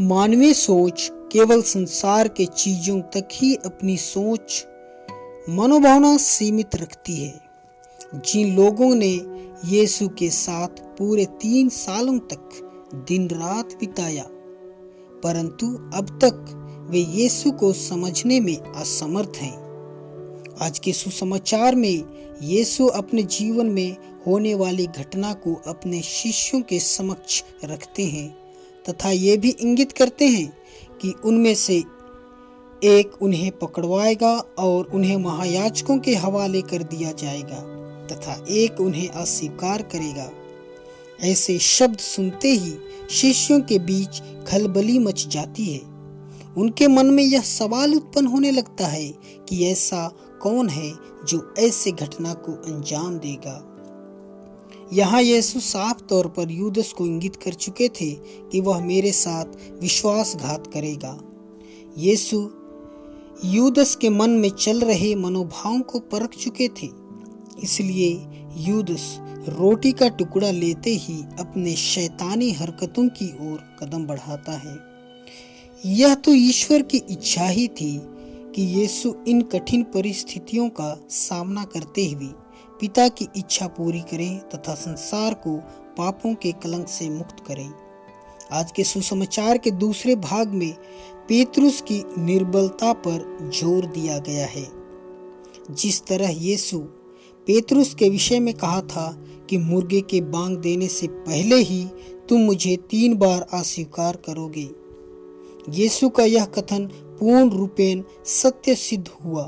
मानवीय सोच केवल संसार के चीज़ों तक ही अपनी सोच, मनोभावना सीमित रखती है। जिन लोगों ने यीशु के साथ पूरे तीन सालों तक दिन रात बिताया, परंतु अब तक वे यीशु को समझने में असमर्थ हैं। आज के सुसमाचार में यीशु अपने जीवन में होने वाली घटना को अपने शिष्यों के समक्ष रखते हैं। तथा ये भी इंगित करते हैं कि उनमें से एक उन्हें पकड़वाएगा और उन्हें महायाजकों के हवाले कर दिया जाएगा तथा एक उन्हें अस्वीकार करेगा। ऐसे शब्द सुनते ही शिष्यों के बीच खलबली मच जाती है। उनके मन में यह सवाल उत्पन्न होने लगता है कि ऐसा कौन है जो ऐसे घटना को अंजाम देगा? यहाँ यीशु साफ़ तौर पर यूदस को इंगित कर चुके थे कि वह मेरे साथ विश्वासघात करेगा। यीशु यूदस के मन में चल रहे मनोभाव को परख चुके थे। इसलिए यूदस रोटी का टुकड़ा लेते ही अपने शैतानी हरकतों की ओर कदम बढ़ाता है। यह तो ईश्वर की इच्छा ही थी कि यीशु इन कठिन परिस्थितियों का सामना करते हुए पिता की इच्छा पूरी करें तथा संसार को पापों के कलंक से मुक्त करें। आज के सुसमाचार के दूसरे भाग में पेतरुस की निर्बलता पर ज़ोर दिया गया है। जिस तरह यीशु पेतरुस के विषय में कहा था कि मुर्गे के बांग देने से पहले ही तुम मुझे तीन बार अस्वीकार करोगे। यीशु का यह कथन पूर्ण रूपेण सत्य सिद्ध हुआ।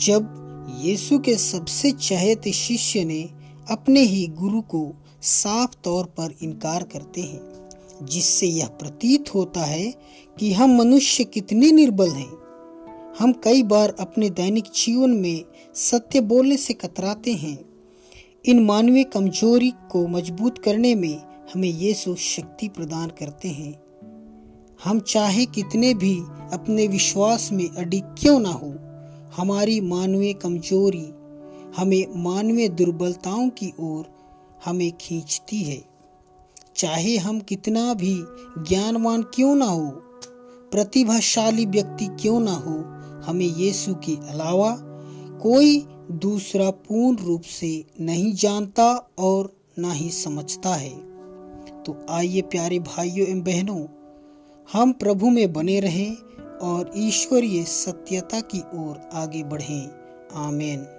जब यीशु के सबसे चहेते शिष्य ने अपने ही गुरु को साफ़ तौर पर इनकार करते हैं, जिससे यह प्रतीत होता है कि हम मनुष्य कितने निर्बल हैं। हम कई बार अपने दैनिक जीवन में सत्य बोलने से कतराते हैं। इन मानवीय कमज़ोरी को मज़बूत करने में हमें यीशु शक्ति प्रदान करते हैं। हम चाहे कितने भी अपने विश्वास में अडिग क्यों ना हो हमारी मानवीय कमज़ोरी हमें मानवीय दुर्बलताओं की ओर हमें खींचती है। चाहे हम कितना भी ज्ञानवान क्यों ना हो, प्रतिभाशाली व्यक्ति क्यों ना हो, हमें यीशु के अलावा कोई दूसरा पूर्ण रूप से नहीं जानता और ना ही समझता है। तो आइए प्यारे भाइयों एवं बहनों, हम प्रभु में बने रहें और ईश्वरीय सत्यता की ओर आगे बढ़ें। आमेन।